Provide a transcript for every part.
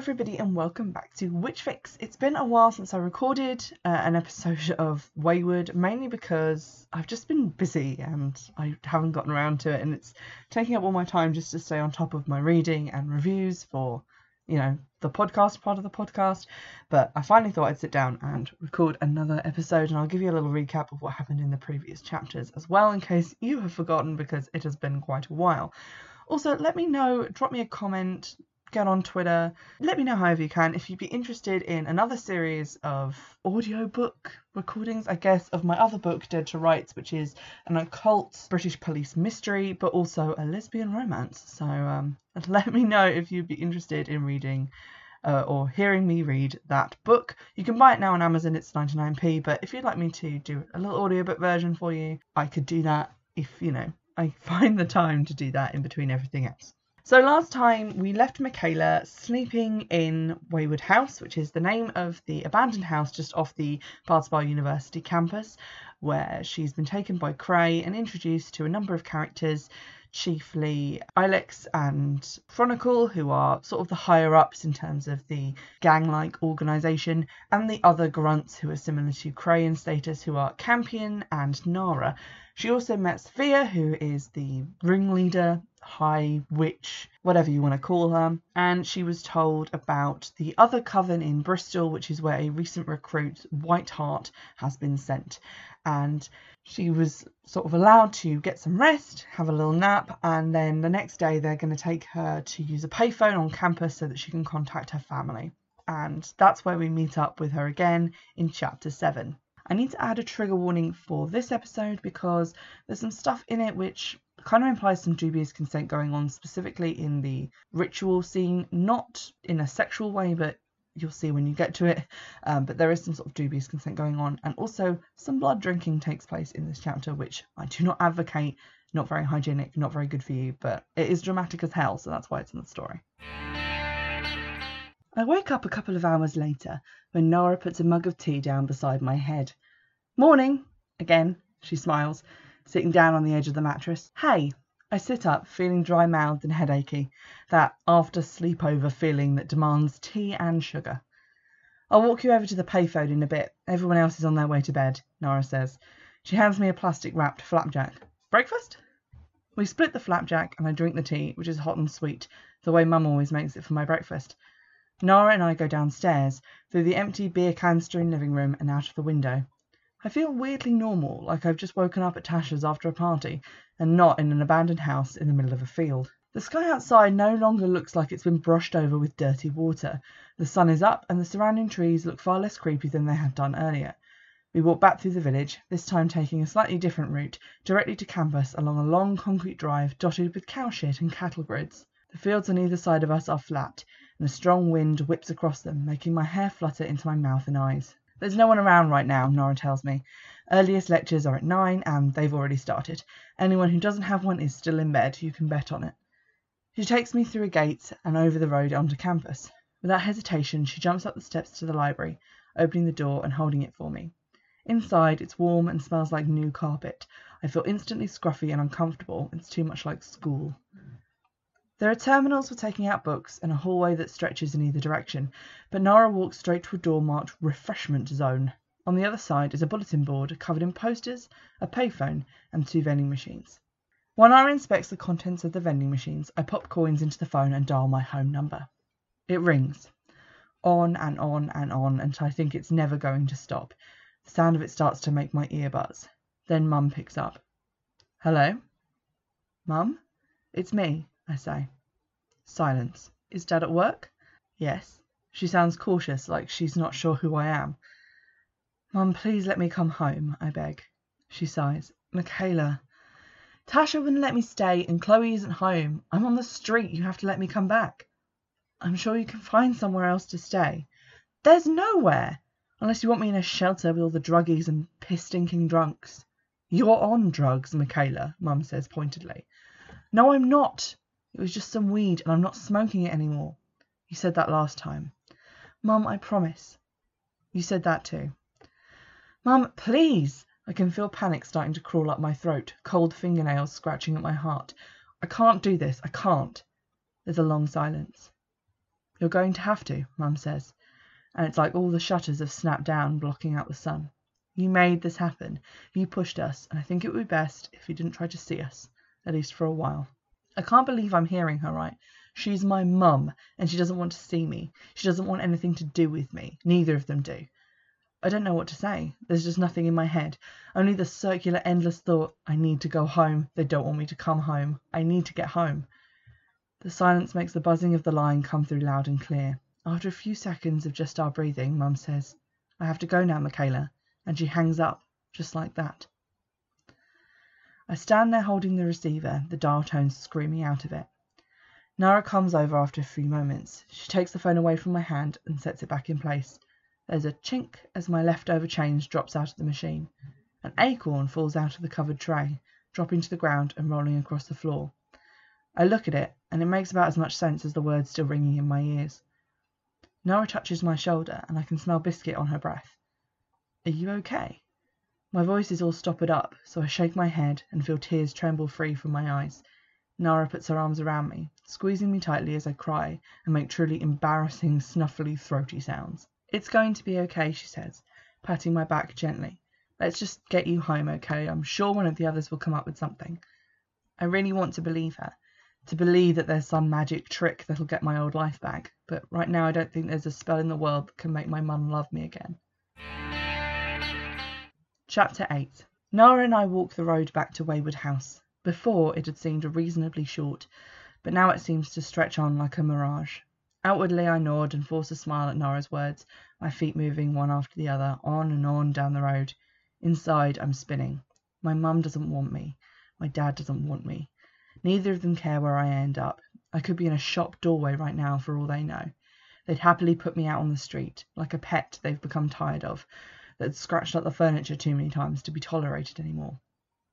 everybody, and welcome back to Witch Fix. It's been a while since I recorded uh, an episode of Wayward, mainly because I've just been busy and I haven't gotten around to it, and it's taking up all my time just to stay on top of my reading and reviews for, you know, the podcast part of the podcast. But I finally thought I'd sit down and record another episode, and I'll give you a little recap of what happened in the previous chapters as well, in case you have forgotten, because it has been quite a while. Also, let me know, drop me a comment, get on Twitter. Let me know however you can if you'd be interested in another series of audiobook recordings, I guess, of my other book, Dead to Rights, which is an occult British police mystery, but also a lesbian romance. So um, let me know if you'd be interested in reading. Uh, or hearing me read that book. You can buy it now on Amazon, it's 99p, but if you'd like me to do a little audiobook version for you, I could do that if, you know, I find the time to do that in between everything else. So last time we left Michaela sleeping in Wayward House, which is the name of the abandoned house just off the Bardstown University campus, where she's been taken by Cray and introduced to a number of characters, chiefly Ilex and Chronicle, who are sort of the higher ups in terms of the gang like organisation, and the other grunts who are similar to Cray in status, who are Campion and Nara. She also met Sophia, who is the ringleader high witch, whatever you want to call her, and she was told about the other coven in Bristol, which is where a recent recruit, Whiteheart, has been sent. And she was sort of allowed to get some rest, have a little nap, and then the next day they're going to take her to use a payphone on campus so that she can contact her family. And that's where we meet up with her again in chapter 7. I need to add a trigger warning for this episode because there's some stuff in it which kind of implies some dubious consent going on, specifically in the ritual scene, not in a sexual way, but you'll see when you get to it. Um, but there is some sort of dubious consent going on, and also some blood drinking takes place in this chapter, which I do not advocate. Not very hygienic, not very good for you, but it is dramatic as hell, so that's why it's in the story. I wake up a couple of hours later when Nora puts a mug of tea down beside my head. Morning, again, she smiles sitting down on the edge of the mattress. Hey! I sit up, feeling dry mouthed and headachy, that after sleepover feeling that demands tea and sugar. I'll walk you over to the payphone in a bit. Everyone else is on their way to bed, Nora says. She hands me a plastic wrapped flapjack. Breakfast? We split the flapjack and I drink the tea, which is hot and sweet, the way Mum always makes it for my breakfast. Nora and I go downstairs, through the empty beer canister in living room and out of the window. I feel weirdly normal, like I've just woken up at Tasha's after a party, and not in an abandoned house in the middle of a field. The sky outside no longer looks like it's been brushed over with dirty water. The sun is up, and the surrounding trees look far less creepy than they had done earlier. We walk back through the village, this time taking a slightly different route, directly to campus along a long concrete drive dotted with cow shit and cattle grids. The fields on either side of us are flat, and a strong wind whips across them, making my hair flutter into my mouth and eyes. There's no one around right now, Nora tells me. Earliest lectures are at nine, and they've already started. Anyone who doesn't have one is still in bed, you can bet on it. She takes me through a gate and over the road onto campus. Without hesitation, she jumps up the steps to the library, opening the door and holding it for me. Inside, it's warm and smells like new carpet. I feel instantly scruffy and uncomfortable. It's too much like school. There are terminals for taking out books and a hallway that stretches in either direction, but Nora walks straight to a door marked Refreshment Zone. On the other side is a bulletin board covered in posters, a payphone, and two vending machines. While Nora inspects the contents of the vending machines, I pop coins into the phone and dial my home number. It rings. On and on and on until I think it's never going to stop. The sound of it starts to make my ear buzz. Then Mum picks up. Hello? Mum? It's me. I say. Silence. Is Dad at work? Yes. She sounds cautious, like she's not sure who I am. Mum, please let me come home, I beg. She sighs. Michaela. Tasha wouldn't let me stay, and Chloe isn't home. I'm on the street. You have to let me come back. I'm sure you can find somewhere else to stay. There's nowhere, unless you want me in a shelter with all the druggies and piss stinking drunks. You're on drugs, Michaela, Mum says pointedly. No, I'm not. It was just some weed, and I'm not smoking it any more. You said that last time. Mum, I promise. You said that too. Mum, please! I can feel panic starting to crawl up my throat, cold fingernails scratching at my heart. I can't do this. I can't. There's a long silence. You're going to have to, Mum says, and it's like all the shutters have snapped down, blocking out the sun. You made this happen. You pushed us, and I think it would be best if you didn't try to see us, at least for a while. I can't believe I'm hearing her right. She's my mum, and she doesn't want to see me. She doesn't want anything to do with me. Neither of them do. I don't know what to say. There's just nothing in my head. Only the circular, endless thought I need to go home. They don't want me to come home. I need to get home. The silence makes the buzzing of the line come through loud and clear. After a few seconds of just our breathing, Mum says, I have to go now, Michaela. And she hangs up, just like that. I stand there holding the receiver, the dial tones screaming out of it. Nara comes over after a few moments. She takes the phone away from my hand and sets it back in place. There's a chink as my leftover change drops out of the machine. An acorn falls out of the covered tray, dropping to the ground and rolling across the floor. I look at it, and it makes about as much sense as the words still ringing in my ears. Nora touches my shoulder, and I can smell biscuit on her breath. Are you okay? My voice is all stoppered up, so I shake my head and feel tears tremble free from my eyes. Nara puts her arms around me, squeezing me tightly as I cry and make truly embarrassing, snuffly, throaty sounds. It's going to be okay, she says, patting my back gently. Let's just get you home, okay? I'm sure one of the others will come up with something. I really want to believe her, to believe that there's some magic trick that'll get my old life back, but right now I don't think there's a spell in the world that can make my mum love me again. Chapter 8 Nara and I walk the road back to Wayward House. Before it had seemed a reasonably short, but now it seems to stretch on like a mirage. Outwardly I nod and force a smile at Nora's words, my feet moving one after the other, on and on down the road. Inside I'm spinning. My mum doesn't want me. My dad doesn't want me. Neither of them care where I end up. I could be in a shop doorway right now for all they know. They'd happily put me out on the street, like a pet they've become tired of, that's scratched up the furniture too many times to be tolerated any more.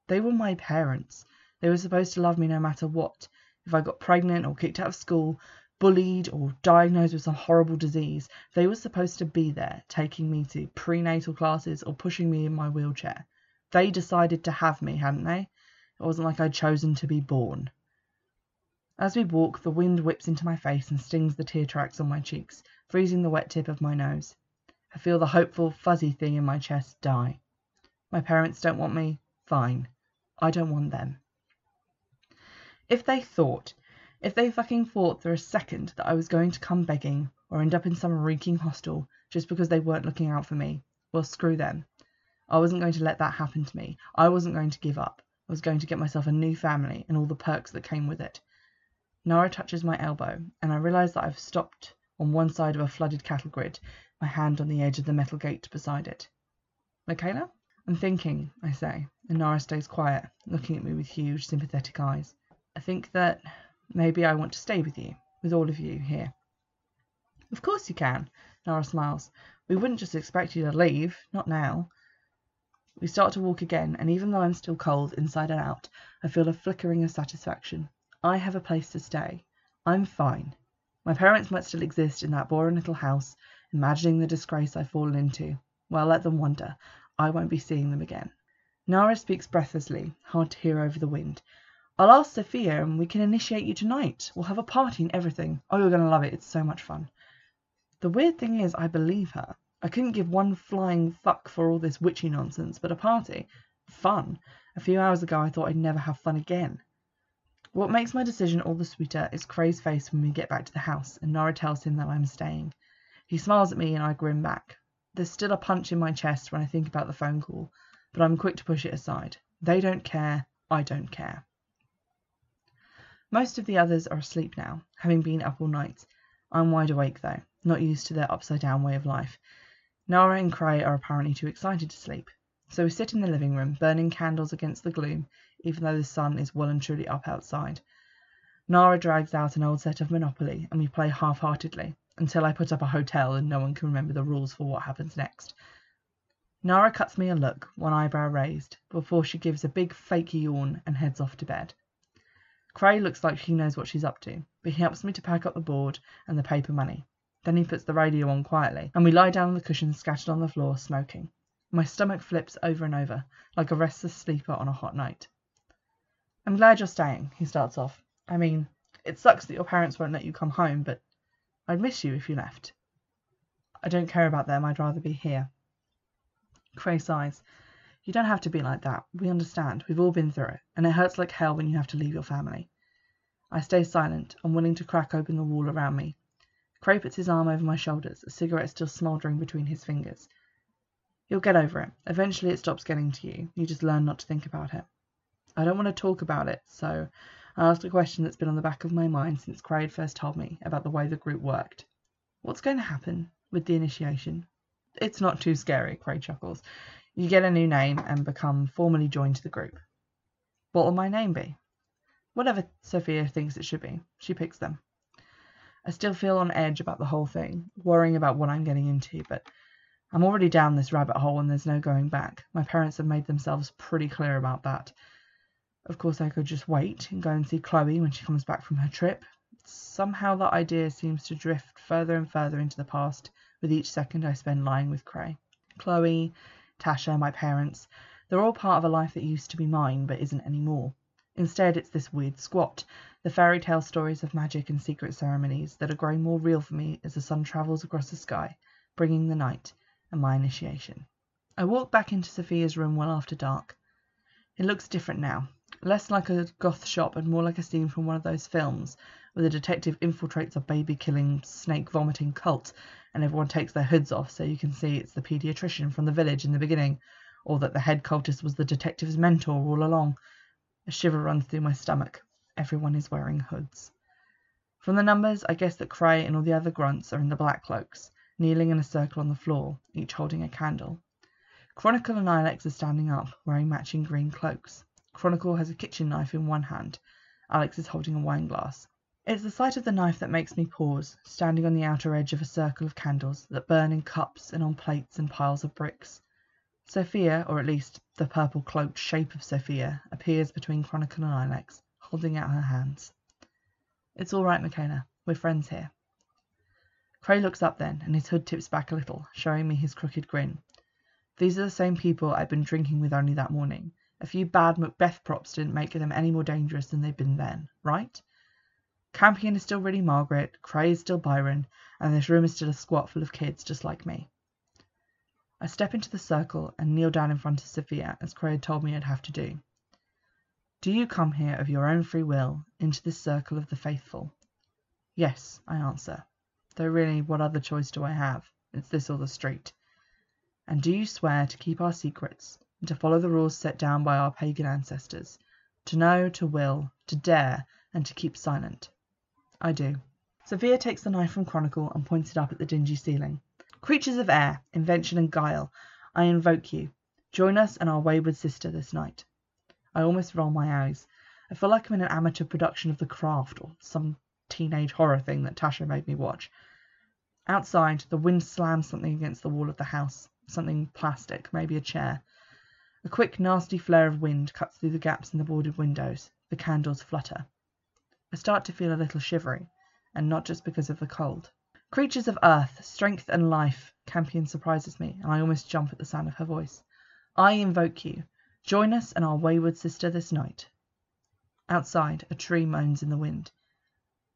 They were my parents. They were supposed to love me no matter what. If I got pregnant or kicked out of school, bullied or diagnosed with some horrible disease, they were supposed to be there, taking me to prenatal classes or pushing me in my wheelchair. They decided to have me, hadn't they? It wasn't like I'd chosen to be born. As we walk, the wind whips into my face and stings the tear tracks on my cheeks, freezing the wet tip of my nose. I feel the hopeful, fuzzy thing in my chest die. My parents don't want me? Fine. I don't want them. If they thought, if they fucking thought for a second that I was going to come begging or end up in some reeking hostel just because they weren't looking out for me, well, screw them. I wasn't going to let that happen to me. I wasn't going to give up. I was going to get myself a new family and all the perks that came with it. Nora touches my elbow, and I realize that I've stopped on one side of a flooded cattle grid, my hand on the edge of the metal gate beside it. Michaela? I'm thinking, I say, and Nora stays quiet, looking at me with huge, sympathetic eyes. I think that maybe I want to stay with you, with all of you here. Of course you can, Nora smiles. We wouldn't just expect you to leave, not now. We start to walk again, and even though I'm still cold inside and out, I feel a flickering of satisfaction. I have a place to stay. I'm fine. My parents might still exist in that boring little house, imagining the disgrace I've fallen into. Well, let them wonder. I won't be seeing them again. Nara speaks breathlessly, hard to hear over the wind. I'll ask Sophia and we can initiate you tonight. We'll have a party and everything. Oh, you're going to love it. It's so much fun. The weird thing is, I believe her. I couldn't give one flying fuck for all this witchy nonsense, but a party? Fun. A few hours ago I thought I'd never have fun again. What makes my decision all the sweeter is Cray's face when we get back to the house and Nora tells him that I'm staying. He smiles at me and I grin back. There's still a punch in my chest when I think about the phone call, but I'm quick to push it aside. They don't care. I don't care. Most of the others are asleep now, having been up all night. I'm wide awake, though, not used to their upside down way of life. Nara and Cray are apparently too excited to sleep, so we sit in the living room, burning candles against the gloom, even though the sun is well and truly up outside. Nara drags out an old set of Monopoly, and we play half heartedly, until I put up a hotel and no one can remember the rules for what happens next. Nara cuts me a look, one eyebrow raised, before she gives a big fake yawn and heads off to bed. Cray looks like she knows what she's up to, but he helps me to pack up the board and the paper money. Then he puts the radio on quietly, and we lie down on the cushions scattered on the floor, smoking. My stomach flips over and over, like a restless sleeper on a hot night. I'm glad you're staying, he starts off. I mean, it sucks that your parents won't let you come home, but I'd miss you if you left. I don't care about them. I'd rather be here. Cray sighs. You don't have to be like that. We understand. We've all been through it, and it hurts like hell when you have to leave your family. I stay silent, unwilling to crack open the wall around me. Cray puts his arm over my shoulders, a cigarette still smouldering between his fingers. You'll get over it. Eventually it stops getting to you. You just learn not to think about it. I don't want to talk about it, so I asked a question that's been on the back of my mind since had first told me about the way the group worked. What's going to happen with the initiation? It's not too scary, Cray chuckles. You get a new name and become formally joined to the group. What will my name be? Whatever Sophia thinks it should be. She picks them. I still feel on edge about the whole thing, worrying about what I'm getting into, but I'm already down this rabbit hole and there's no going back. My parents have made themselves pretty clear about that. Of course, I could just wait and go and see Chloe when she comes back from her trip. Somehow that idea seems to drift further and further into the past with each second I spend lying with Cray. Chloe, Tasha, my parents, they're all part of a life that used to be mine but isn't anymore. Instead, it's this weird squat, the fairy tale stories of magic and secret ceremonies that are growing more real for me as the sun travels across the sky, bringing the night and my initiation. I walk back into Sophia's room well after dark. It looks different now, less like a goth shop and more like a scene from one of those films where the detective infiltrates a baby killing, snake vomiting cult and everyone takes their hoods off so you can see it's the pediatrician from the village in the beginning, or that the head cultist was the detective's mentor all along. A shiver runs through my stomach. Everyone is wearing hoods. From the numbers, I guess that Cray and all the other grunts are in the black cloaks, kneeling in a circle on the floor, each holding a candle. Chronicle and Ilex are standing up, wearing matching green cloaks. Chronicle has a kitchen knife in one hand. Ilex is holding a wine glass. It's the sight of the knife that makes me pause, standing on the outer edge of a circle of candles that burn in cups and on plates and piles of bricks. Sophia, or at least the purple cloaked shape of Sophia, appears between Chronicle and Ilex, holding out her hands. It's all right, Michaela. We're friends here. Cray looks up then, and his hood tips back a little, showing me his crooked grin. These are the same people I'd been drinking with only that morning. A few bad Macbeth props didn't make them any more dangerous than they'd been then, right? Campion is still really Margaret, Cray is still Byron, and this room is still a squat full of kids just like me. I step into the circle and kneel down in front of Sophia, as Cray had told me I'd have to do. Do you come here of your own free will, into this circle of the faithful? Yes, I answer. Though really, what other choice do I have? It's this or the street. And do you swear to keep our secrets, and to follow the rules set down by our pagan ancestors? To know, to will, to dare, and to keep silent? I do. Sophia takes the knife from Chronicle and points it up at the dingy ceiling. Creatures of air, invention and guile, I invoke you. Join us and our wayward sister this night. I almost roll my eyes. I feel like I'm in an amateur production of The Craft or some teenage horror thing that Tasha made me watch. Outside, the wind slams something against the wall of the house, something plastic, maybe a chair. A quick, nasty flare of wind cuts through the gaps in the boarded windows. The candles flutter. I start to feel a little shivery, and not just because of the cold. Creatures of earth, strength and life, Campion surprises me, and I almost jump at the sound of her voice. I invoke you. Join us and our wayward sister this night. Outside, a tree moans in the wind.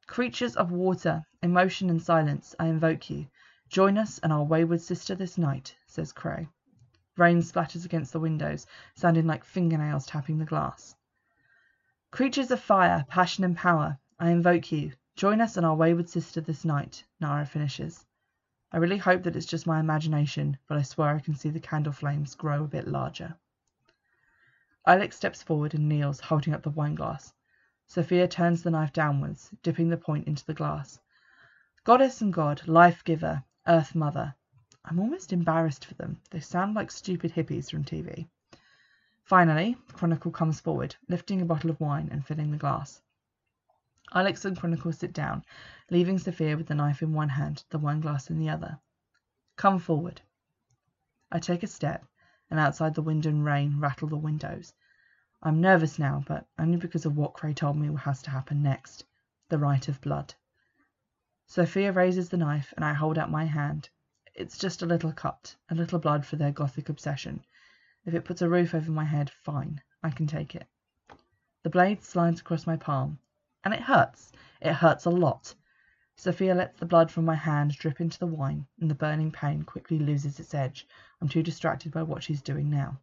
Creatures of water, emotion and silence, I invoke you. Join us and our wayward sister this night, says Cray. Rain splatters against the windows, sounding like fingernails tapping the glass. Creatures of fire, passion and power, I invoke you. Join us and our wayward sister this night, Nara finishes. I really hope that it's just my imagination, but I swear I can see the candle flames grow a bit larger. Ilex steps forward and kneels, holding up the wine glass. Sophia turns the knife downwards, dipping the point into the glass. Goddess and God, life giver, earth mother. I'm almost embarrassed for them. They sound like stupid hippies from TV. Finally, Chronicle comes forward, lifting a bottle of wine and filling the glass. Ilex and Chronicle sit down, leaving Sophia with the knife in one hand, the wine glass in the other. Come forward. I take a step, and outside the wind and rain rattle the windows. I'm nervous now, but only because of what Cray told me has to happen next the rite of blood. Sophia raises the knife, and I hold out my hand. It's just a little cut, a little blood for their gothic obsession. If it puts a roof over my head, fine, I can take it. The blade slides across my palm, and it hurts. It hurts a lot. Sophia lets the blood from my hand drip into the wine, and the burning pain quickly loses its edge. I'm too distracted by what she's doing now.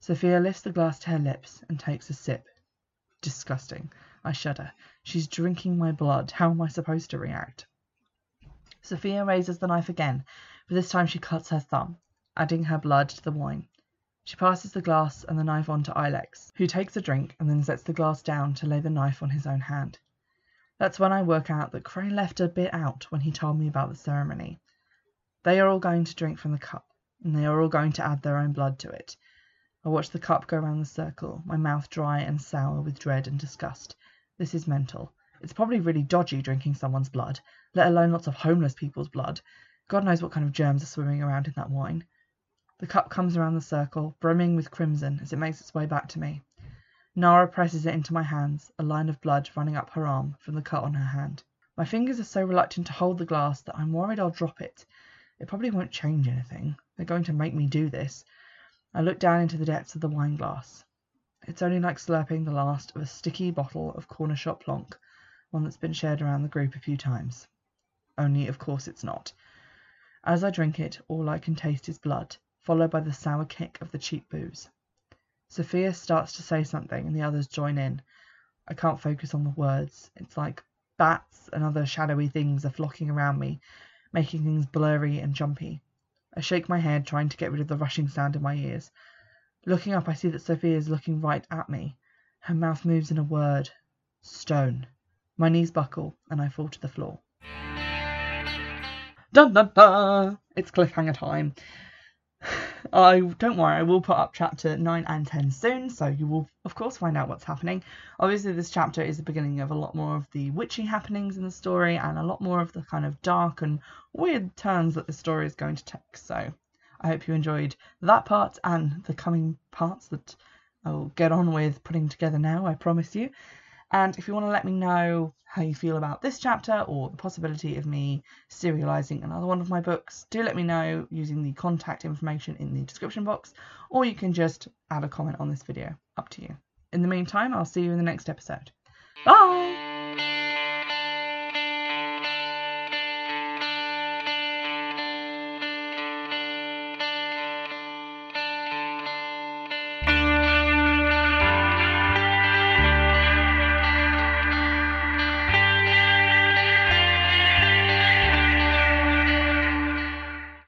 Sophia lifts the glass to her lips and takes a sip. Disgusting. I shudder. She's drinking my blood. How am I supposed to react? Sophia raises the knife again, but this time she cuts her thumb, adding her blood to the wine. She passes the glass and the knife on to Ilex, who takes a drink and then sets the glass down to lay the knife on his own hand. That's when I work out that Cray left a bit out when he told me about the ceremony. They are all going to drink from the cup, and they are all going to add their own blood to it. I watch the cup go round the circle, my mouth dry and sour with dread and disgust. This is mental. It's probably really dodgy drinking someone's blood, let alone lots of homeless people's blood. God knows what kind of germs are swimming around in that wine. The cup comes around the circle, brimming with crimson as it makes its way back to me. Nara presses it into my hands, a line of blood running up her arm from the cut on her hand. My fingers are so reluctant to hold the glass that I'm worried I'll drop it. It probably won't change anything. They're going to make me do this. I look down into the depths of the wine glass. It's only like slurping the last of a sticky bottle of corner shop plonk, one that's been shared around the group a few times. Only, of course, it's not. As I drink it, all I can taste is blood, followed by the sour kick of the cheap booze. Sophia starts to say something and the others join in. I can't focus on the words. It's like bats and other shadowy things are flocking around me, making things blurry and jumpy. I shake my head, trying to get rid of the rushing sound in my ears. Looking up, I see that Sophia is looking right at me. Her mouth moves in a word stone. My knees buckle and I fall to the floor. Dun dun dun! It's cliffhanger time. I don't worry, I will put up chapter 9 and 10 soon, so you will of course find out what's happening. Obviously this chapter is the beginning of a lot more of the witchy happenings in the story and a lot more of the kind of dark and weird turns that the story is going to take. So I hope you enjoyed that part and the coming parts that I will get on with putting together now, I promise you. And if you want to let me know how you feel about this chapter or the possibility of me serializing another one of my books, do let me know using the contact information in the description box, or you can just add a comment on this video. Up to you. In the meantime, I'll see you in the next episode. Bye!